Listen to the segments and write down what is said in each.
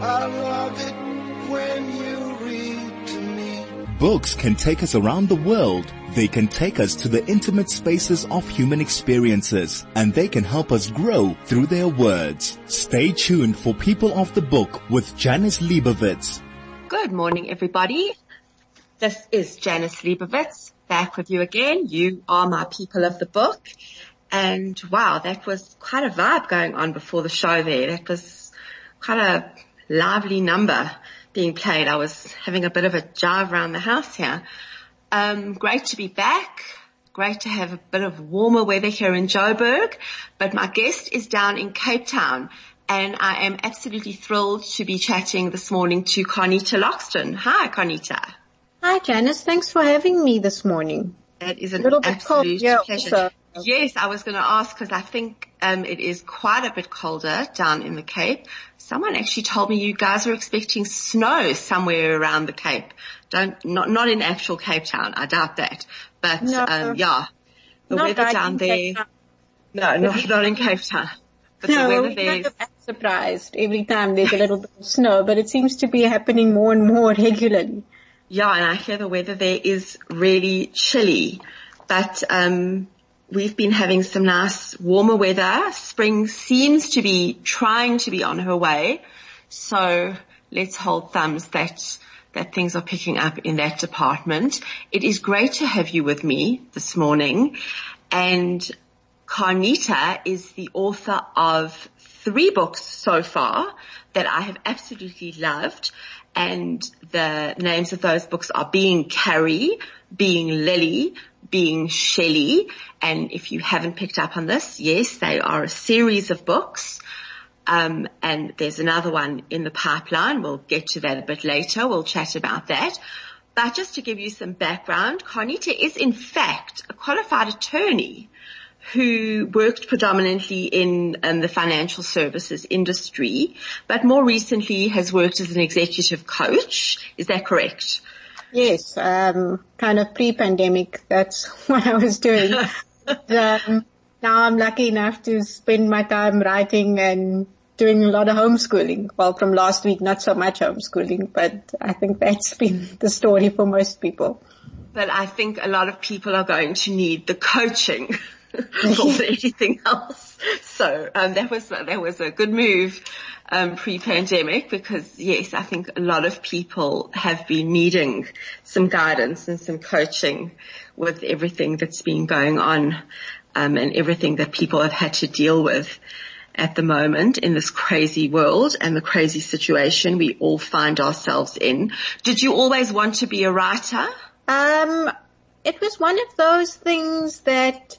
I love it when you read to me. Books can take us around the world. They can take us to the intimate spaces of human experiences and they can help us grow through their words. Stay tuned for People of the Book with Janice Liebowitz. Good morning everybody. This is Janice Liebowitz back with you again. You are my people of the book. And wow, that was quite a vibe going on before the show there. That was quite a lively number being played. I was having a bit of a jive around the house here. Um, great to be back. Great to have a bit of warmer weather here in Joburg, but my guest is down in Cape Town and I am absolutely thrilled to be chatting this morning to Qarnita Loxton. Hi, Qarnita. Hi, Janice. Thanks for having me this morning. It is an a little bit absolute cold, pleasure. Also. Yes, I was going to ask because I think um, it is quite a bit colder down in the Cape. Someone actually told me you guys are expecting snow somewhere around the Cape. Don't not not in actual Cape Town. I doubt that. But no, um, yeah, the weather down there. No, not not in Cape Town. But no, the weather we're there kind of surprised every time there's a little bit of snow, but it seems to be happening more and more regularly. Yeah, and I hear the weather there is really chilly, but um, we've been having some nice warmer weather. Spring seems to be trying to be on her way, so let's hold thumbs that that things are picking up in that department. It is great to have you with me this morning, and Qarnita is the author of three books so far that I have absolutely loved and the names of those books are Being Kari, Being Lily, Being Shelley, and if you haven't picked up on this, yes, they are a series of books. Um, and there's another one in the pipeline. We'll get to that a bit later. We'll chat about that. But just to give you some background, Qarnita is in fact a qualified attorney who worked predominantly in um, the financial services industry, but more recently has worked as an executive coach. Is that correct? Yes, um, kind of pre-pandemic. That's what I was doing. um, now I'm lucky enough to spend my time writing and doing a lot of homeschooling. Well, from last week, not so much homeschooling, but I think that's been the story for most people. But I think a lot of people are going to need the coaching. more than anything else. So um, that was that was a good move um, pre-pandemic because yes, I think a lot of people have been needing some guidance and some coaching with everything that's been going on um, and everything that people have had to deal with at the moment in this crazy world and the crazy situation we all find ourselves in. Did you always want to be a writer? Um, it was one of those things that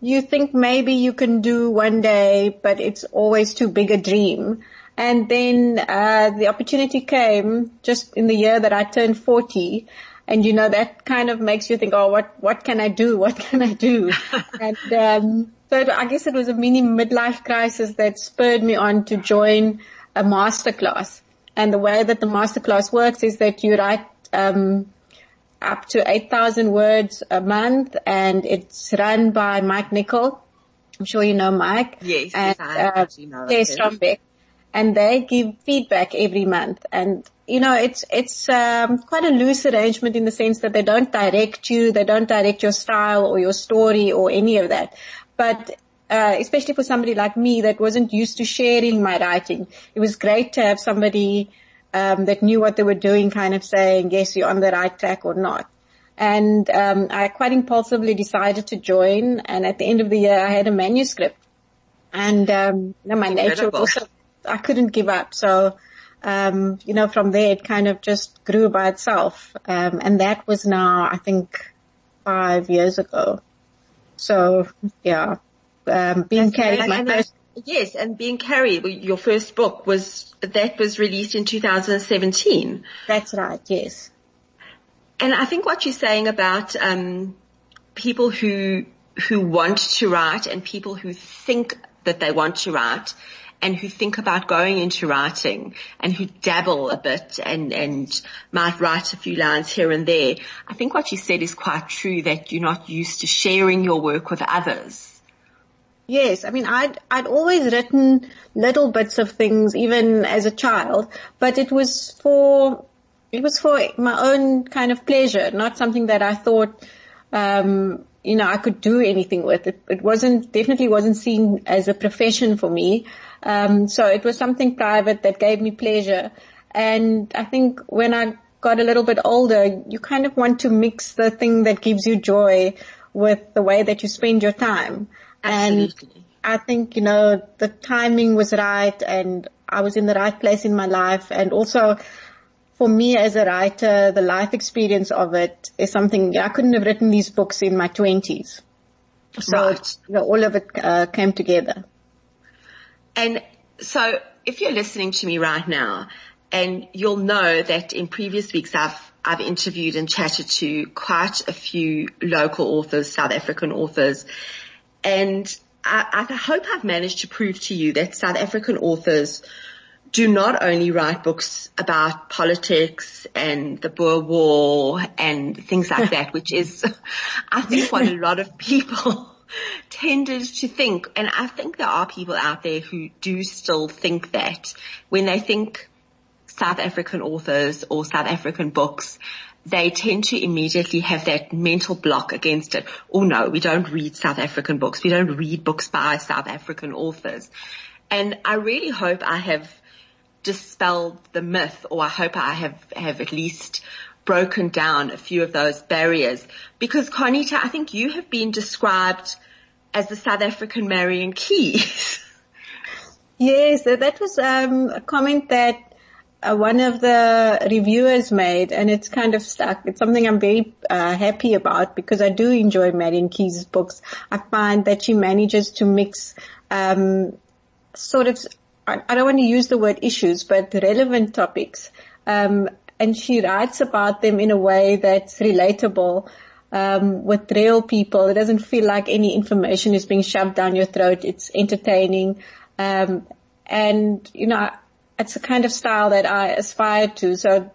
you think maybe you can do one day, but it's always too big a dream. And then uh, the opportunity came just in the year that I turned 40. And you know, that kind of makes you think, oh, what, what can I do? What can I do? and, um, so I guess it was a mini midlife crisis that spurred me on to join a masterclass. And the way that the masterclass works is that you write, um, up to 8,000 words a month and it's run by Mike Nicol. I'm sure you know Mike. Yes, and, yes, I uh, know Strombeck. And they give feedback every month. And, you know, it's, it's, um, quite a loose arrangement in the sense that they don't direct you, they don't direct your style or your story or any of that. But, uh, especially for somebody like me that wasn't used to sharing my writing, it was great to have somebody um, that knew what they were doing, kind of saying, yes, you're on the right track or not. And um, I quite impulsively decided to join. And at the end of the year, I had a manuscript. And um, you know, my Incredible. nature was also, I couldn't give up. So, um, you know, from there, it kind of just grew by itself. Um, and that was now, I think, five years ago. So, yeah, um, being carried And- my and first Yes, and Being Kari, your first book was, that was released in 2017. That's right. Yes. And I think what you're saying about, um, people who, who want to write and people who think that they want to write and who think about going into writing and who dabble a bit and, and might write a few lines here and there. I think what you said is quite true that you're not used to sharing your work with others. Yes, I mean, I'd, I'd always written little bits of things even as a child, but it was for, it was for my own kind of pleasure, not something that I thought, um, you know, I could do anything with. It, it wasn't, definitely wasn't seen as a profession for me. Um, so it was something private that gave me pleasure. And I think when I got a little bit older, you kind of want to mix the thing that gives you joy with the way that you spend your time. Absolutely. And I think, you know, the timing was right and I was in the right place in my life and also for me as a writer, the life experience of it is something I couldn't have written these books in my twenties. So Right. you know, all of it uh, came together. And so if you're listening to me right now and you'll know that in previous weeks I've, I've interviewed and chatted to quite a few local authors, South African authors, and I, I hope I've managed to prove to you that South African authors do not only write books about politics and the Boer War and things like that, which is, I think what a lot of people tended to think. And I think there are people out there who do still think that when they think South African authors or South African books, they tend to immediately have that mental block against it. Oh no, we don't read South African books. We don't read books by South African authors. And I really hope I have dispelled the myth or I hope I have, have at least broken down a few of those barriers because Qarnita, I think you have been described as the South African Marian Keyes. Yes, that was um, a comment that uh, one of the reviewers made, and it's kind of stuck. It's something I'm very uh, happy about because I do enjoy Marian Keyes' books. I find that she manages to mix um, sort of, I don't want to use the word issues, but relevant topics, um, and she writes about them in a way that's relatable. Um, with real people, it doesn't feel like any information is being shoved down your throat. It's entertaining. Um, and you know, it's a kind of style that I aspire to. So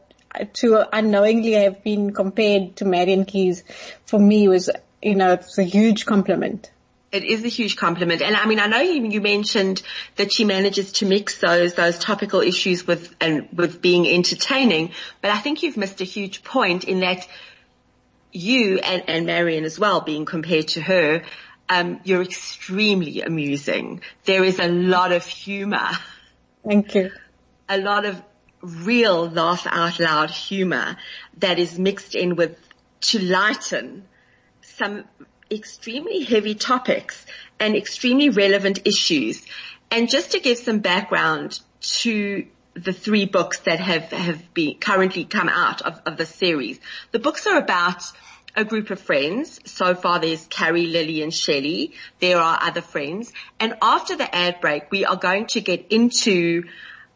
to unknowingly have been compared to Marian Keyes for me was, you know, it's a huge compliment. It is a huge compliment. And I mean, I know you, you mentioned that she manages to mix those, those topical issues with, and with being entertaining, but I think you've missed a huge point in that you and, and Marian as well being compared to her, um, you're extremely amusing. There is a lot of humor, Thank you. a lot of real laugh out loud humor that is mixed in with to lighten some extremely heavy topics and extremely relevant issues. And just to give some background to the three books that have, have been currently come out of, of the series. The books are about a group of friends. So far there's Kari, Lily and Shelley. There are other friends. And after the ad break, we are going to get into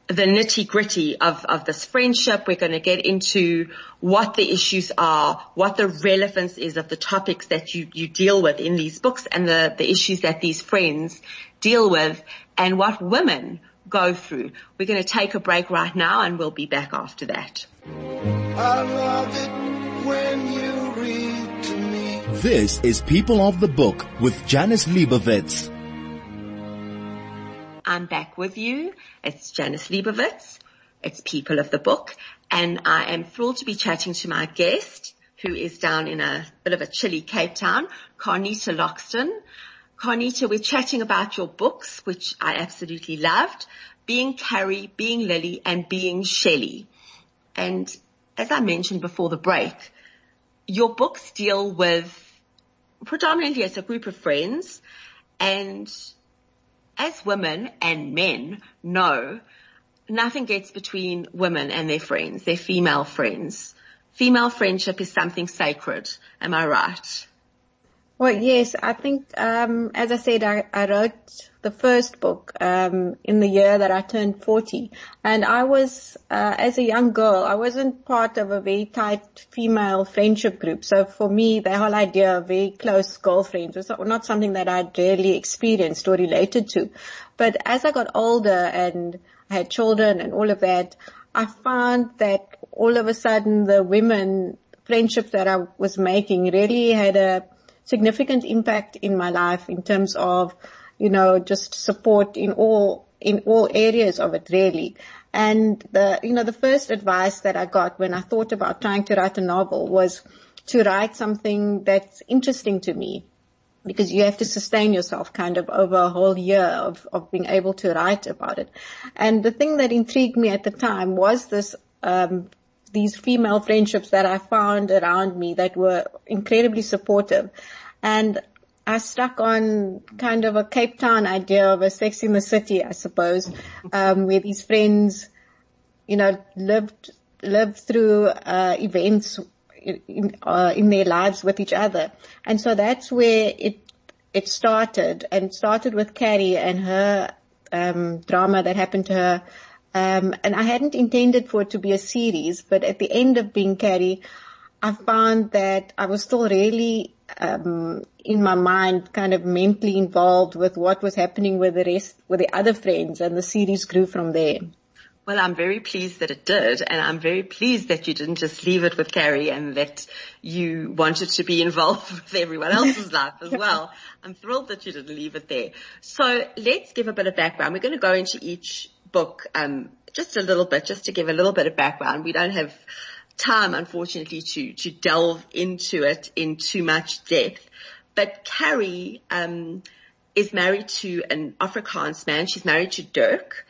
the nitty gritty of, of this friendship. We're going to get into what the issues are, what the relevance is of the topics that you, you deal with in these books and the, the issues that these friends deal with and what women go through. We're going to take a break right now and we'll be back after that. I love it when you read to me. This is People of the Book with Janice Liebowitz. I'm back with you. It's Janice Liebowitz. It's People of the Book. And I am thrilled to be chatting to my guest, who is down in a bit of a chilly Cape Town, Qarnita Loxton. Qarnita, we're chatting about your books, which I absolutely loved, Being Kari, Being Lily, and Being Shelley. And as I mentioned before the break, your books deal with predominantly as a group of friends and as women and men know, nothing gets between women and their friends, their female friends. Female friendship is something sacred. Am I right? Well, yes, I think, um, as I said, I, I wrote the first book um, in the year that I turned 40, and I was, uh, as a young girl, I wasn't part of a very tight female friendship group. So for me, the whole idea of very close girlfriends was not, something that I'd really experienced or related to. But as I got older and I had children and all of that, I found that all of a sudden the women friendships that I was making really had a significant impact in my life in terms of you know, just support in all, in all areas of it really. And the, you know, the first advice that I got when I thought about trying to write a novel was to write something that's interesting to me because you have to sustain yourself kind of over a whole year of, of being able to write about it. And the thing that intrigued me at the time was this, um, these female friendships that I found around me that were incredibly supportive. And I stuck on kind of a Cape Town idea of a sex in the city, I suppose, um, where these friends, you know, lived, lived through, uh, events in, uh, in their lives with each other. And so that's where it, it started and started with Kari and her, um, drama that happened to her. Um, and I hadn't intended for it to be a series, but at the end of being Kari, I found that I was still really um, in my mind kind of mentally involved with what was happening with the rest, with the other friends and the series grew from there. Well, I'm very pleased that it did, and I'm very pleased that you didn't just leave it with Kari and that you wanted to be involved with everyone else's life as well. I'm thrilled that you didn't leave it there. So let's give a bit of background. We're going to go into each book, um, just a little bit, just to give a little bit of background. We don't have time, unfortunately, to, to delve into it in too much depth. But Kari, um, is married to an Afrikaans man. She's married to Dirk.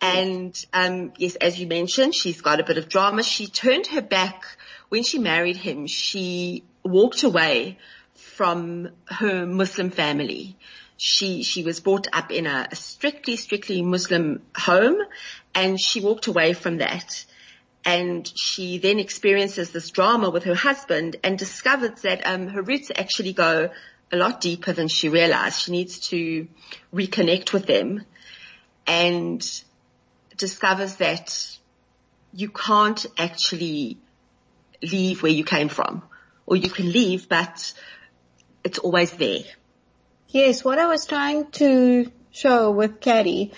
And, um, yes, as you mentioned, she's got a bit of drama. She turned her back when she married him. She walked away from her Muslim family. She, she was brought up in a strictly, strictly Muslim home and she walked away from that and she then experiences this drama with her husband and discovers that um, her roots actually go a lot deeper than she realized. She needs to reconnect with them and discovers that you can't actually leave where you came from or you can leave, but it's always there. Yes, what I was trying to show with Kari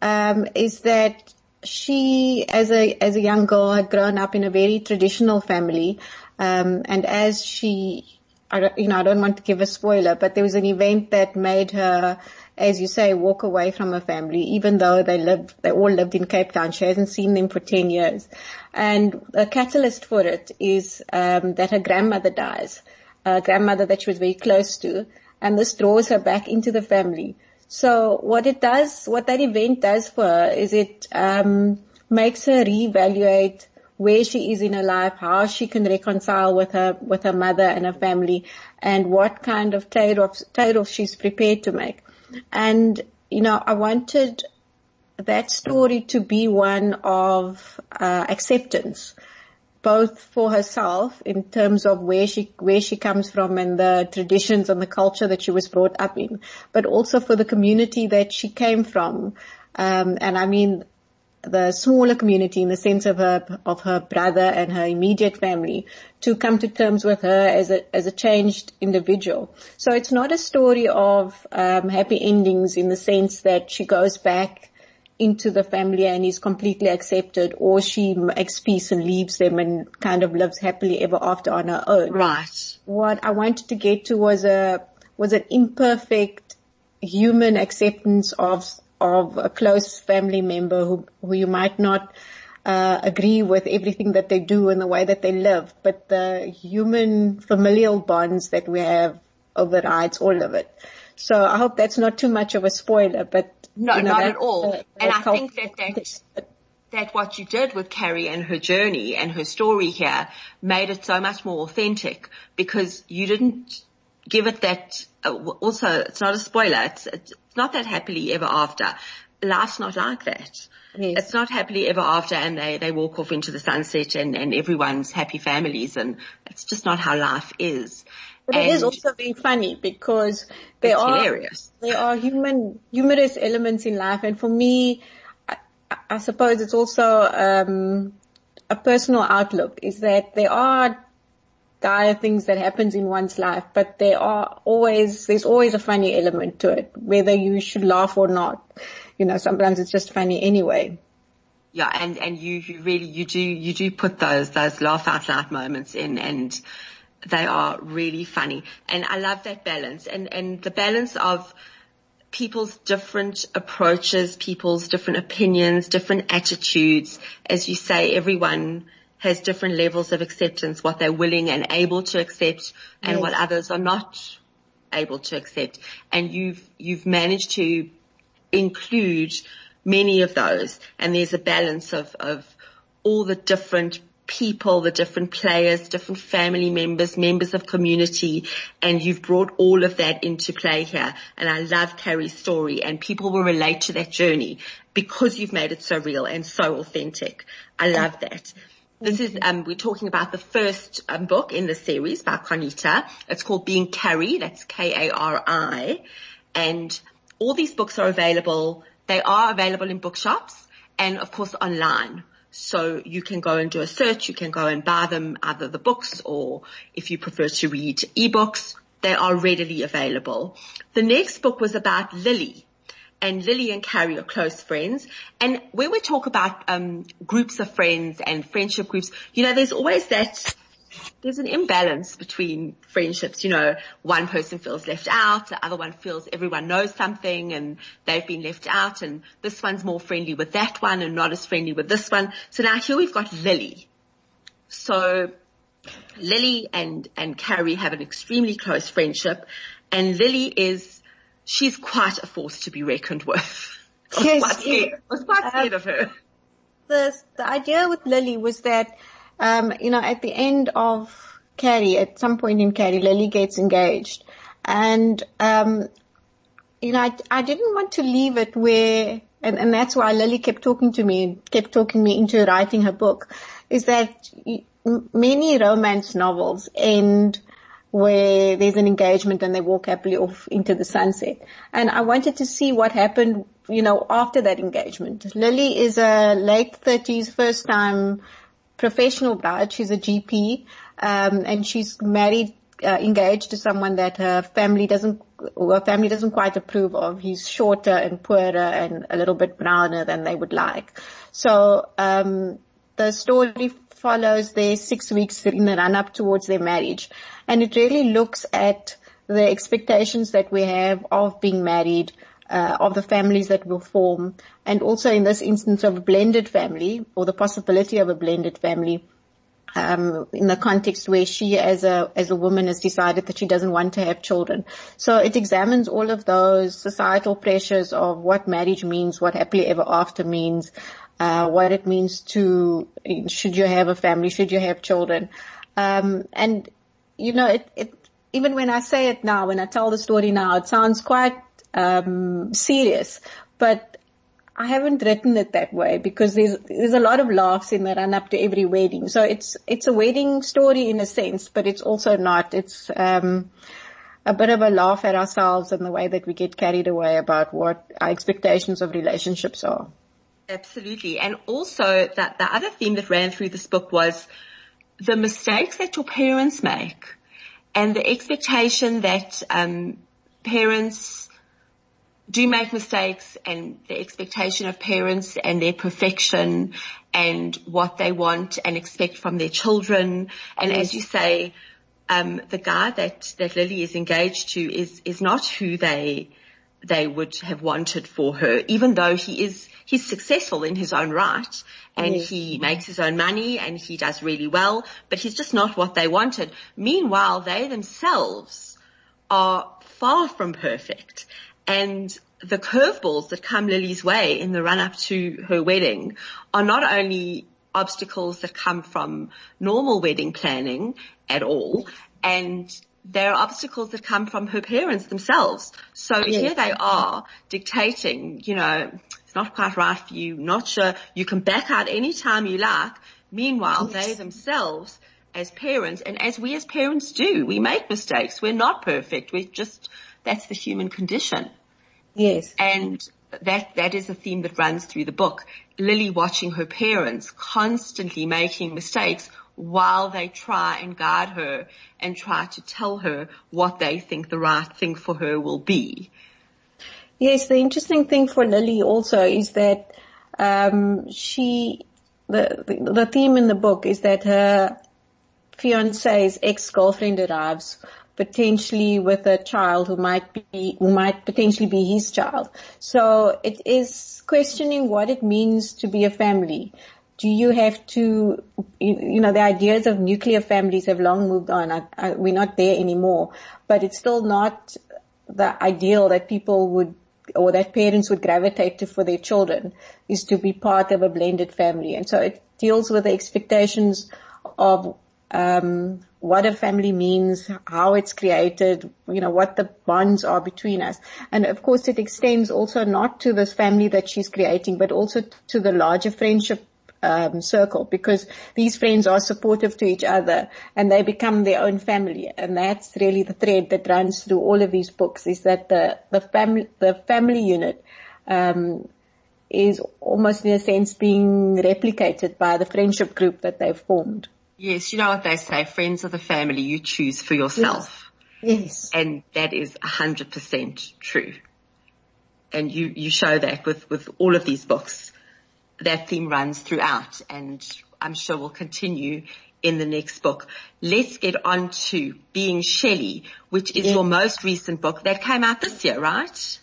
um, is that she, as a as a young girl, had grown up in a very traditional family, um, and as she, I you know, I don't want to give a spoiler, but there was an event that made her, as you say, walk away from her family, even though they lived, they all lived in Cape Town. She hasn't seen them for ten years, and a catalyst for it is um, that her grandmother dies, a grandmother that she was very close to, and this draws her back into the family. So what it does, what that event does for her is it um, makes her reevaluate where she is in her life, how she can reconcile with her with her mother and her family, and what kind of trade-offs trade-offs she's prepared to make. And you know, I wanted that story to be one of uh, acceptance both for herself in terms of where she where she comes from and the traditions and the culture that she was brought up in, but also for the community that she came from. Um, and I mean the smaller community in the sense of her of her brother and her immediate family to come to terms with her as a as a changed individual. So it's not a story of um, happy endings in the sense that she goes back into the family and is completely accepted or she makes peace and leaves them and kind of lives happily ever after on her own. Right. What I wanted to get to was a, was an imperfect human acceptance of, of a close family member who, who you might not uh, agree with everything that they do and the way that they live, but the human familial bonds that we have overrides all of it. So I hope that's not too much of a spoiler, but no, you know, not at all. and I think that that, that what you did with Kari and her journey and her story here made it so much more authentic because you didn't give it that, uh, also it's not a spoiler, it's, it's not that happily ever after. Life's not like that. Yes. It's not happily ever after and they, they walk off into the sunset and, and everyone's happy families and it's just not how life is. But and it is also very funny because there are hilarious. there are human humorous elements in life, and for me, I, I suppose it's also um, a personal outlook. Is that there are dire things that happens in one's life, but there are always there's always a funny element to it, whether you should laugh or not. You know, sometimes it's just funny anyway. Yeah, and and you you really you do you do put those those laugh out loud moments in and they are really funny. And I love that balance and, and the balance of people's different approaches, people's different opinions, different attitudes. As you say, everyone has different levels of acceptance, what they're willing and able to accept and Yes. what others are not able to accept. And you've, you've managed to include many of those and there's a balance of, of all the different people, the different players, different family members, members of community, and you've brought all of that into play here. And I love Kari's story and people will relate to that journey because you've made it so real and so authentic. I love that. This is, um, we're talking about the first um, book in the series by Qarnita. It's called Being Kari. That's K-A-R-I. And all these books are available. They are available in bookshops and of course online. So you can go and do a search. You can go and buy them, either the books or if you prefer to read ebooks, they are readily available. The next book was about Lily and Lily and Kari are close friends. And when we talk about um, groups of friends and friendship groups, you know, there's always that. There's an imbalance between friendships. You know, one person feels left out, the other one feels everyone knows something and they've been left out, and this one's more friendly with that one and not as friendly with this one. So now here we've got Lily. So Lily and, and Kari have an extremely close friendship and Lily is, she's quite a force to be reckoned with. I was Yes, quite scared, I was quite scared of her. the the idea with Lily was that, um, you know, at the end of Kari, at some point in Kari, Lily gets engaged, and um, you know, I, I didn't want to leave it where, and, and that's why Lily kept talking to me and kept talking me into writing her book, is that many romance novels end where there's an engagement and they walk happily off into the sunset. And I wanted to see what happened, you know, after that engagement. Lily is a late thirties, first time professional bride. She's a GP, um, and she's married, uh, engaged to someone that her family doesn't, her family doesn't quite approve of. He's shorter and poorer and a little bit browner than they would like. So, um, the story follows their six weeks in the run up towards their marriage. And it really looks at the expectations that we have of being married, uh, of the families that will form, and also in this instance of a blended family or the possibility of a blended family. Um, in the context where she as a as a woman has decided that she doesn't want to have children. So it examines all of those societal pressures of what marriage means, what happily ever after means, uh, what it means to should you have a family, should you have children, um, and you know it, it. Even when I say it now, when I tell the story now, it sounds quite um, serious, but I haven't written it that way because there's there's a lot of laughs in the run up to every wedding. So it's it's a wedding story in a sense, but it's also not. It's um, a bit of a laugh at ourselves and the way that we get carried away about what our expectations of relationships are. Absolutely. And also that the other theme that ran through this book was the mistakes that your parents make and the expectation that um, parents do make mistakes and the expectation of parents and their perfection and what they want and expect from their children. And as you say, um, the guy that, that Lily is engaged to is, is not who they, they would have wanted for her, even though he is, he's successful in his own right and Yes. he makes his own money and he does really well, but he's just not what they wanted. Meanwhile, they themselves are far from perfect. And the curveballs that come Lily's way in the run up to her wedding are not only obstacles that come from normal wedding planning at all, and there are obstacles that come from her parents themselves. So here they are dictating, you know, it's not quite right for you, not sure, you can back out any time you like. Meanwhile, they themselves as parents and as we as parents do, we make mistakes. We're not perfect. We're just, that's the human condition. Yes. And that, that is a theme that runs through the book. Lily watching her parents constantly making mistakes while they try and guide her and try to tell her what they think the right thing for her will be. Yes, the interesting thing for Lily also is that um, she, the, the the theme in the book is that her fiance's ex-girlfriend arrives potentially with a child who might be, who might potentially be his child. So it is questioning what it means to be a family. Do you have to, you know, the ideas of nuclear families have long moved on. I, I, we're not there anymore, but it's still not the ideal that people would or that parents would gravitate to for their children is to be part of a blended family. And so it deals with the expectations of um, what a family means, how it's created, you know, what the bonds are between us. And of course it extends also not to this family that she's creating, but also to the larger friendship um, circle because these friends are supportive to each other and they become their own family. And that's really the thread that runs through all of these books is that the, the family, the family unit, um, is almost in a sense being replicated by the friendship group that they've formed. Yes, you know what they say, friends are the family you choose for yourself. Yes. yes. And that is a hundred percent true. And you, you show that with, with all of these books. That theme runs throughout and I'm sure will continue in the next book. Let's get on to Being Shelley, which is your most recent book that came out this year, right?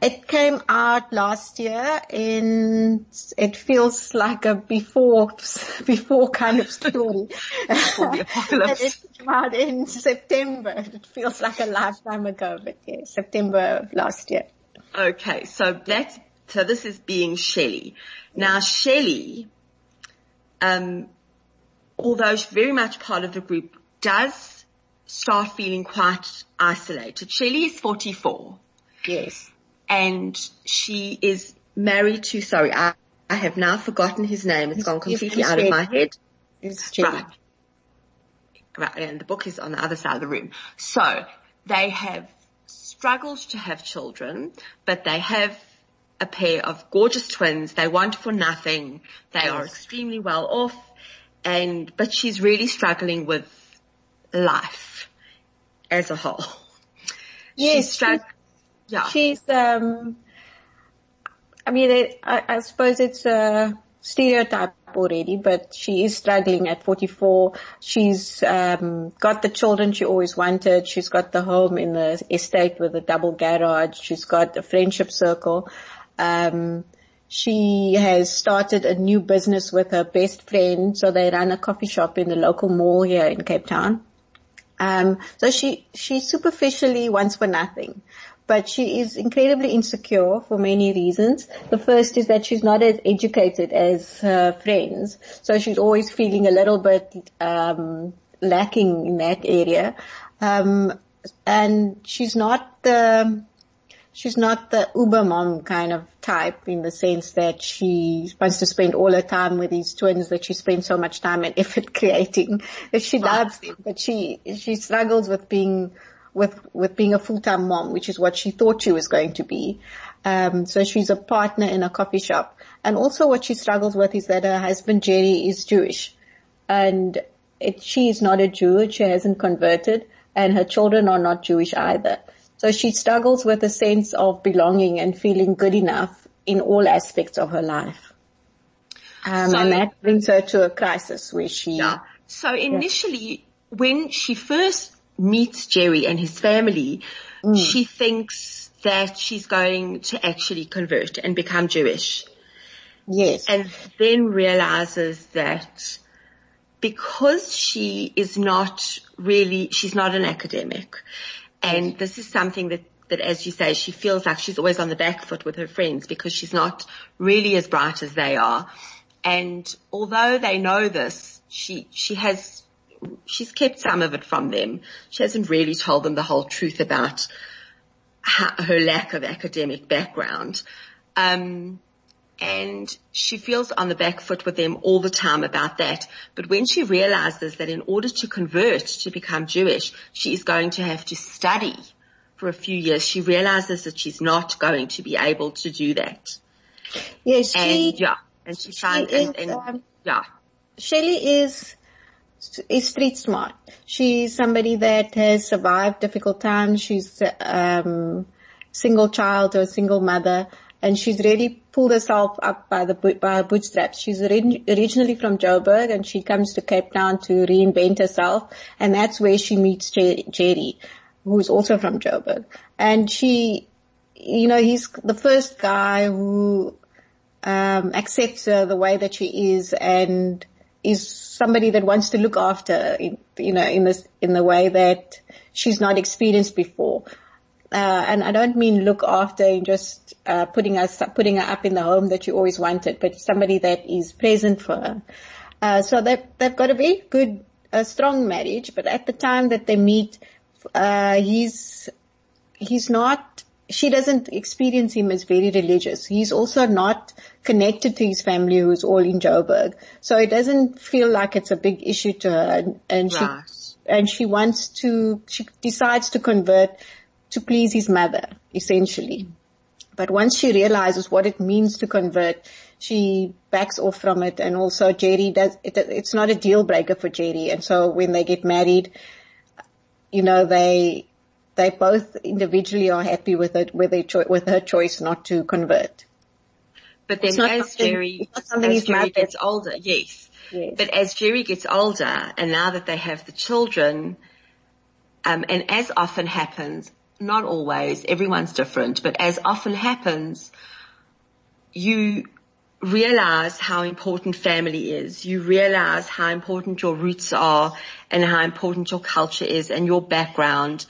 It came out last year and it feels like a before, before kind of story. it came out in September. It feels like a lifetime ago, but yeah, September of last year. Okay, so that's, so this is being Shelley. Now Shelley, um, although she's very much part of the group, does start feeling quite isolated. Shelley is 44. Yes and she is married to, sorry, I, I have now forgotten his name. It's gone completely out of my head. Right. Right. And the book is on the other side of the room. So they have struggled to have children, but they have a pair of gorgeous twins. They want for nothing. They yes. are extremely well off and, but she's really struggling with life as a whole. Yes. She's struggling yeah. She's, um, I mean, it, I, I suppose it's a stereotype already, but she is struggling at 44. She's um, got the children she always wanted. She's got the home in the estate with a double garage. She's got a friendship circle. Um, she has started a new business with her best friend. So they run a coffee shop in the local mall here in Cape Town. Um, so she, she superficially wants for nothing but she is incredibly insecure for many reasons. The first is that she's not as educated as her friends, so she's always feeling a little bit um, lacking in that area. Um, and she's not the she's not the uber mom kind of type in the sense that she wants to spend all her time with these twins that she spends so much time and effort creating. She loves them, but she she struggles with being with with being a full time mom, which is what she thought she was going to be. Um, so she's a partner in a coffee shop, and also what she struggles with is that her husband Jerry is Jewish, and it, she is not a Jew. She hasn't converted, and her children are not Jewish either. So she struggles with a sense of belonging and feeling good enough in all aspects of her life. Um, so, and that brings her to a crisis where she. Yeah. So initially, yeah. when she first meets Jerry and his family, mm. she thinks that she's going to actually convert and become Jewish. Yes. And then realizes that because she is not really, she's not an academic. And this is something that, that as you say, she feels like she's always on the back foot with her friends because she's not really as bright as they are. And although they know this, she, she has she's kept some of it from them. She hasn't really told them the whole truth about her lack of academic background. Um, and she feels on the back foot with them all the time about that. But when she realizes that in order to convert to become Jewish, she is going to have to study for a few years, she realizes that she's not going to be able to do that. Yes, she, and yeah, and she, she finds, and, and um, yeah. Shelley is is street smart. She's somebody that has survived difficult times. She's um, single child or single mother, and she's really pulled herself up by the by her bootstraps. She's originally from Joburg, and she comes to Cape Town to reinvent herself, and that's where she meets Jerry, who's also from Joburg, and she, you know, he's the first guy who um, accepts her the way that she is and is somebody that wants to look after, you know, in this, in the way that she's not experienced before. Uh, and I don't mean look after in just uh, putting us putting her up in the home that you always wanted, but somebody that is present for her. Uh, so they've they've got a very good, strong marriage. But at the time that they meet, uh, he's he's not. She doesn't experience him as very religious. He's also not connected to his family, who's all in Joburg. So it doesn't feel like it's a big issue to her, and, and right. she and she wants to. She decides to convert to please his mother, essentially. But once she realizes what it means to convert, she backs off from it. And also Jerry does, it, it's not a deal breaker for Jerry. And so when they get married, you know, they, they both individually are happy with it, with, their cho- with her choice not to convert. But then as Jerry, as Jerry gets older, yes. yes. But as Jerry gets older and now that they have the children, um, and as often happens, not always, everyone's different, but as often happens, you realize how important family is. You realize how important your roots are and how important your culture is and your background.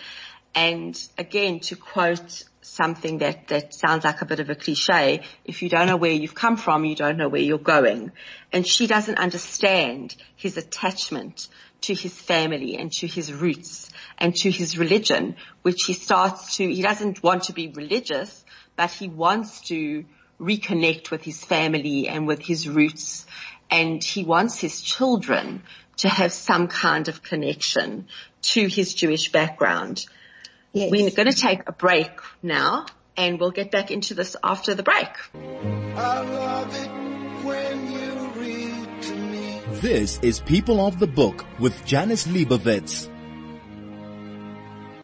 And again, to quote something that, that sounds like a bit of a cliche, if you don't know where you've come from, you don't know where you're going. And she doesn't understand his attachment to his family and to his roots and to his religion, which he starts to, he doesn't want to be religious, but he wants to reconnect with his family and with his roots and he wants his children to have some kind of connection to his Jewish background. Yes. We're going to take a break now and we'll get back into this after the break. This is People of the Book with Janice Liebowitz.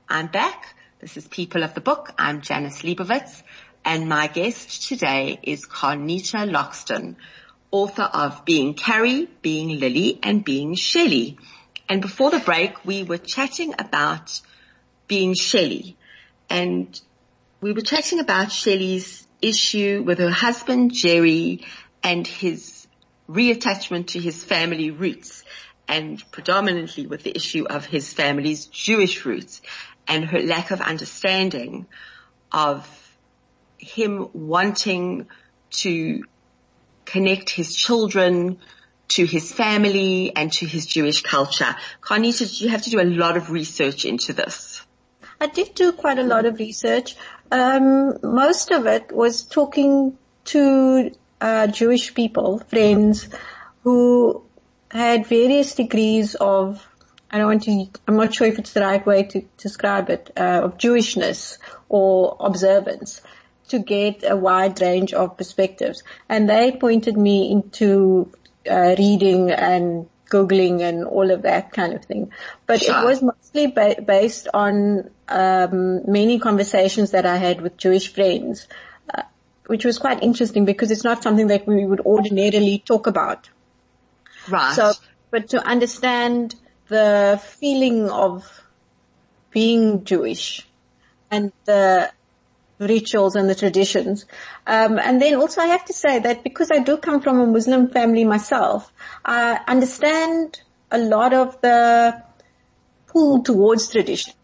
I'm back. This is People of the Book. I'm Janice Liebowitz and my guest today is Qarnita Loxton, author of Being Kari, Being Lily and Being Shelley. And before the break, we were chatting about being Shelley and we were chatting about Shelley's issue with her husband Jerry and his reattachment to his family roots and predominantly with the issue of his family's Jewish roots and her lack of understanding of him wanting to connect his children to his family and to his Jewish culture. Qarnita, you have to do a lot of research into this? I did do quite a lot of research. Um, most of it was talking to uh, Jewish people, friends, who had various degrees of I don't want to, I'm not sure if it's the right way to describe it, uh, of Jewishness or observance to get a wide range of perspectives. And they pointed me into uh, reading and Googling and all of that kind of thing. But sure. it was mostly ba- based on um, many conversations that I had with Jewish friends, uh, which was quite interesting because it's not something that we would ordinarily talk about. Right. So, but to understand the feeling of being Jewish and the rituals and the traditions. Um, and then also I have to say that because I do come from a Muslim family myself, I understand a lot of the pull towards tradition,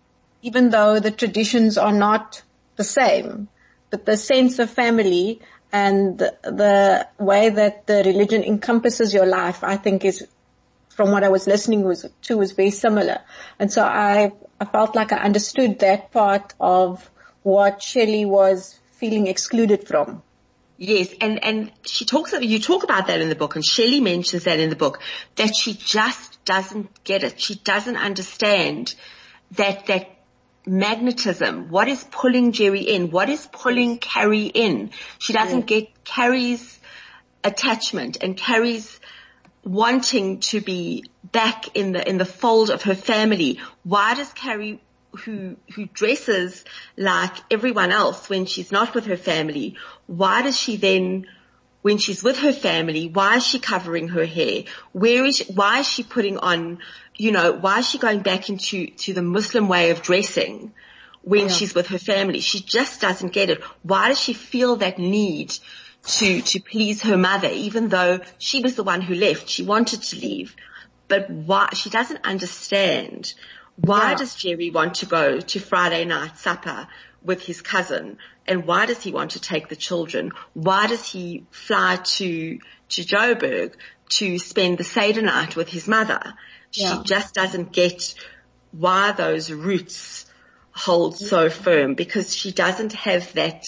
even though the traditions are not the same. But the sense of family and the, way that the religion encompasses your life, I think is from what I was listening was, to was very similar. And so I, I felt like I understood that part of what Shelley was feeling excluded from. Yes, and, and she talks, you talk about that in the book and Shelley mentions that in the book, that she just doesn't get it. She doesn't understand that, that magnetism, what is pulling Jerry in, what is pulling Kari in. She doesn't get Kari's attachment and Kari's wanting to be back in the, in the fold of her family. Why does Kari who, who dresses like everyone else when she's not with her family, why does she then when she's with her family, why is she covering her hair? Where is, she, why is she putting on, you know, why is she going back into, to the Muslim way of dressing when yeah. she's with her family? She just doesn't get it. Why does she feel that need to, to please her mother, even though she was the one who left? She wanted to leave, but why, she doesn't understand. Why yeah. does Jerry want to go to Friday night supper with his cousin and why does he want to take the children? Why does he fly to, to Joburg to spend the Seder night with his mother? Yeah. She just doesn't get why those roots hold so firm because she doesn't have that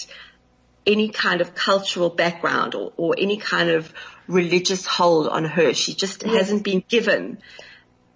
any kind of cultural background or, or any kind of religious hold on her. She just yes. hasn't been given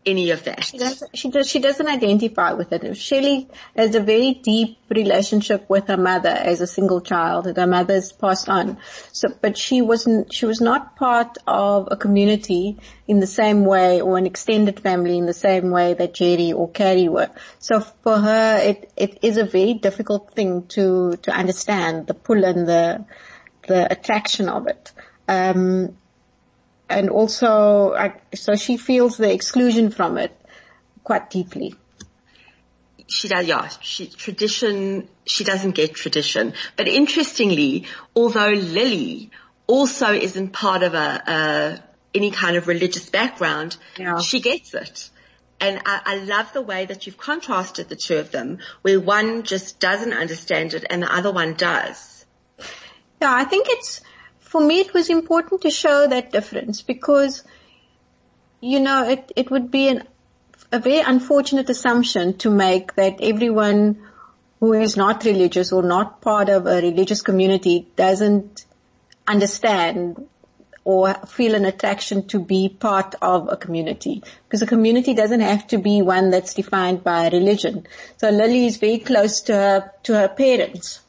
any of that. She doesn't, she does, she doesn't identify with it. Shelley has a very deep relationship with her mother as a single child and her mother's passed on. So, but she wasn't, she was not part of a community in the same way or an extended family in the same way that Jerry or Kari were. So for her, it, it is a very difficult thing to, to understand the pull and the, the attraction of it. Um, and also, I, so she feels the exclusion from it quite deeply. She does, yeah. She tradition. She doesn't get tradition. But interestingly, although Lily also isn't part of a, a any kind of religious background, yeah. she gets it. And I, I, love the way that you've contrasted the two of them, where one just doesn't understand it and the other one does. Yeah, I think it's for me it was important to show that difference because, you know, it, it would be an, a very unfortunate assumption to make that everyone who is not religious or not part of a religious community doesn't understand or feel an attraction to be part of a community. Because a community doesn't have to be one that's defined by religion. So Lily is very close to her, to her parents.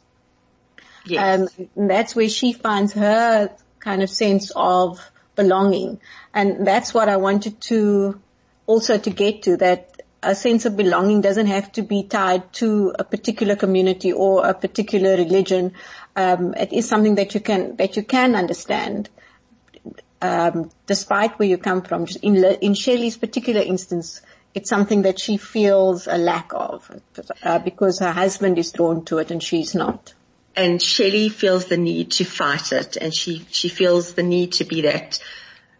Yes. Um, that's where she finds her kind of sense of belonging. And that's what I wanted to also to get to that a sense of belonging doesn't have to be tied to a particular community or a particular religion. Um, it is something that you can that you can understand, um, despite where you come from. In in Shelley's particular instance, it's something that she feels a lack of uh, because her husband is drawn to it and she's not and Shelley feels the need to fight it and she, she feels the need to be that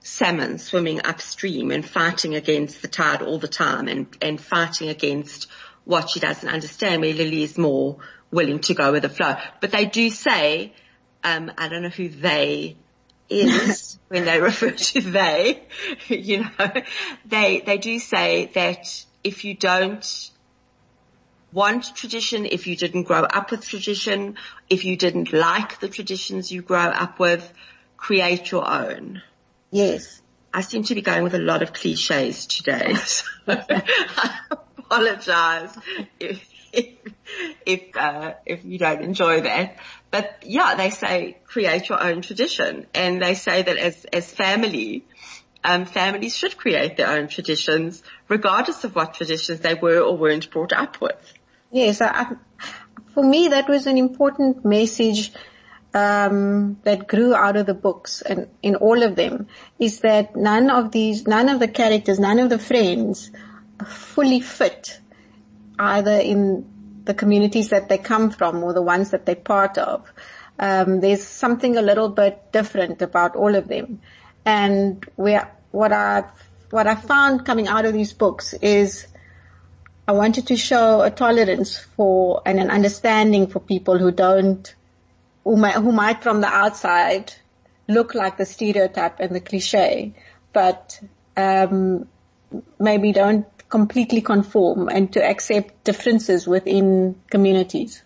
salmon swimming upstream and fighting against the tide all the time and, and fighting against what she doesn't understand where Lily is more willing to go with the flow. But they do say, um, I don't know who they is when they refer to they, you know, they, they do say that if you don't want tradition, if you didn't grow up with tradition, if you didn't like the traditions you grow up with, create your own. Yes. I seem to be going with a lot of cliches today. So I apologize if, if, if, uh, if you don't enjoy that. But yeah, they say create your own tradition and they say that as, as family, um, families should create their own traditions regardless of what traditions they were or weren't brought up with. Yes, I, for me that was an important message um, that grew out of the books and in all of them is that none of these, none of the characters, none of the friends fully fit either in the communities that they come from or the ones that they're part of. Um, there's something a little bit different about all of them. And what I, what I found coming out of these books is I wanted to show a tolerance for and an understanding for people who don't, who might, who might from the outside look like the stereotype and the cliche, but um, maybe don't completely conform and to accept differences within communities.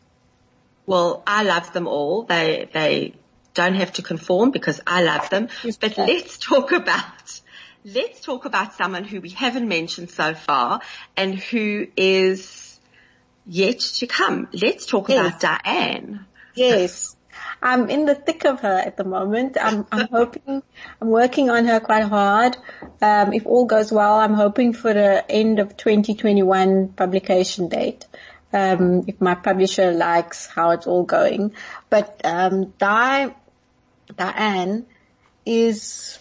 Well, I love them all. They they don't have to conform because I love them. But let's talk about let's talk about someone who we haven't mentioned so far and who is yet to come. Let's talk yes. about Diane. Yes. I'm in the thick of her at the moment. I'm, I'm hoping, I'm working on her quite hard. Um, if all goes well, I'm hoping for the end of 2021 publication date. Um, if my publisher likes how it's all going. But, um, Di, Diane is,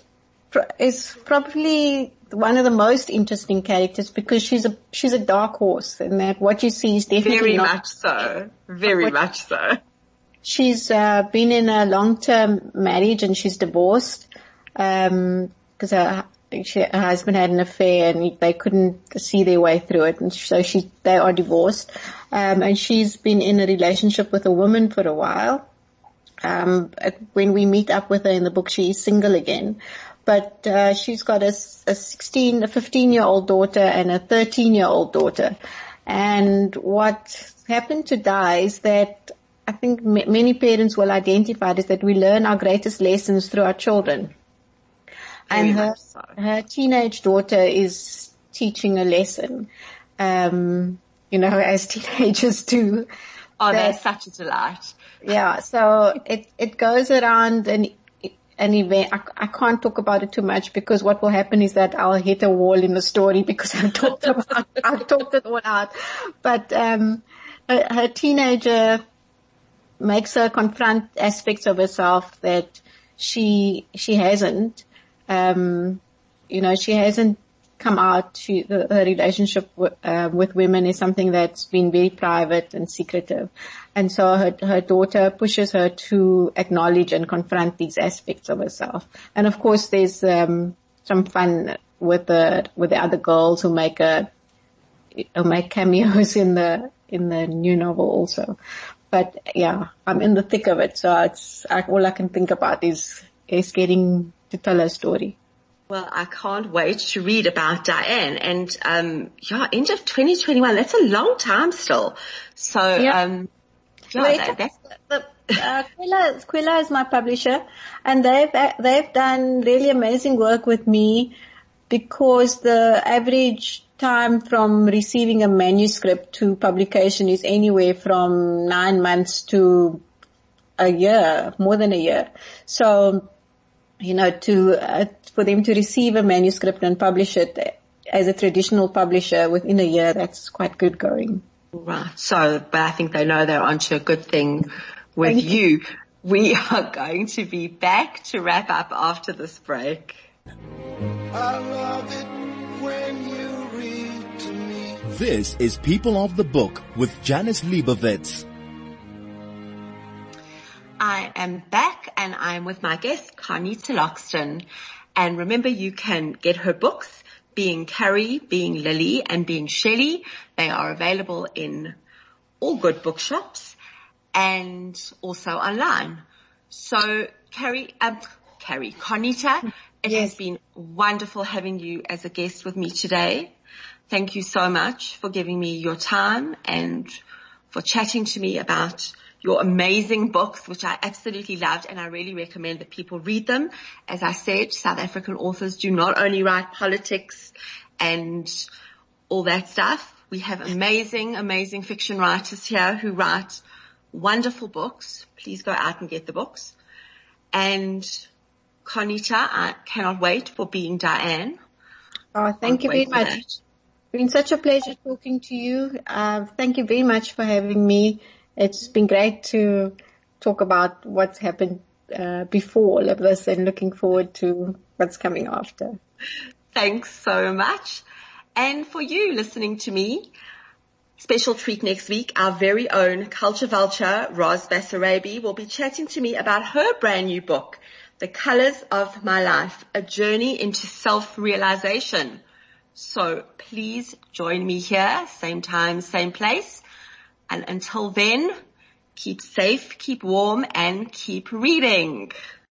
is probably one of the most interesting characters because she's a, she's a dark horse and that what you see is definitely Very not much so. Very much so. She's uh, been in a long-term marriage and she's divorced because her, she, her husband had an affair and he, they couldn't see their way through it, and so she they are divorced. Um, and she's been in a relationship with a woman for a while. Um, when we meet up with her in the book, she is single again, but uh, she's got a, a 16, a 15 year old daughter and a 13 year old daughter. And what happened to Di is that I think m- many parents will identify is that we learn our greatest lessons through our children. Very and her, so. her teenage daughter is teaching a lesson, um, you know, as teenagers do. Oh, That- that's such a delight. Yeah, so it, it goes around an, an event. I, I can't talk about it too much because what will happen is that I'll hit a wall in the story because I've talked about, I've talked it all out. But, um, her, her teenager makes her confront aspects of herself that she, she hasn't, um, you know, she hasn't come out. to the, her relationship with, uh, with women is something that's been very private and secretive. And so her, her daughter pushes her to acknowledge and confront these aspects of herself. And of course there's, um, some fun with the, with the other girls who make a, who make cameos in the, in the new novel also. But yeah, I'm in the thick of it. So it's, I, all I can think about is, is getting to tell her story. Well, I can't wait to read about Diane and, um, yeah, end of 2021. That's a long time still. So, Yeah. um, yeah, Wait, that, that's, the, uh, Kwela, Kwela is my publisher and they've, they've done really amazing work with me because the average time from receiving a manuscript to publication is anywhere from nine months to a year, more than a year. So, you know, to, uh, for them to receive a manuscript and publish it as a traditional publisher within a year, that's quite good going. right. So, but I think they know they're onto a good thing with you. We are going to be back to wrap up after this break. I love it when you read to me. This is People of the Book with Janice Liebowitz. I am back and I'm with my guest, Qarnita Loxton. And remember you can get her books, Being Kari, Being Lily and Being Shelley. They are available in all good bookshops and also online. So Kari, um, Kari, Qarnita, it has been wonderful having you as a guest with me today. Thank you so much for giving me your time and for chatting to me about your amazing books, which I absolutely loved and I really recommend that people read them. As I said, South African authors do not only write politics and all that stuff. We have amazing, amazing fiction writers here who write wonderful books. Please go out and get the books. And Qarnita, I cannot wait for being Diane. Oh, thank you very much. It's. Been such a pleasure talking to you. Uh, thank you very much for having me. It's been great to talk about what's happened uh, before all of this and looking forward to what's coming after. Thanks so much. And for you listening to me, special treat next week, our very own culture vulture, Roz Basarabi, will be chatting to me about her brand new book, The Colors of My Life, a journey into self-realization. So please join me here, same time, same place. And until then, keep safe, keep warm and keep reading.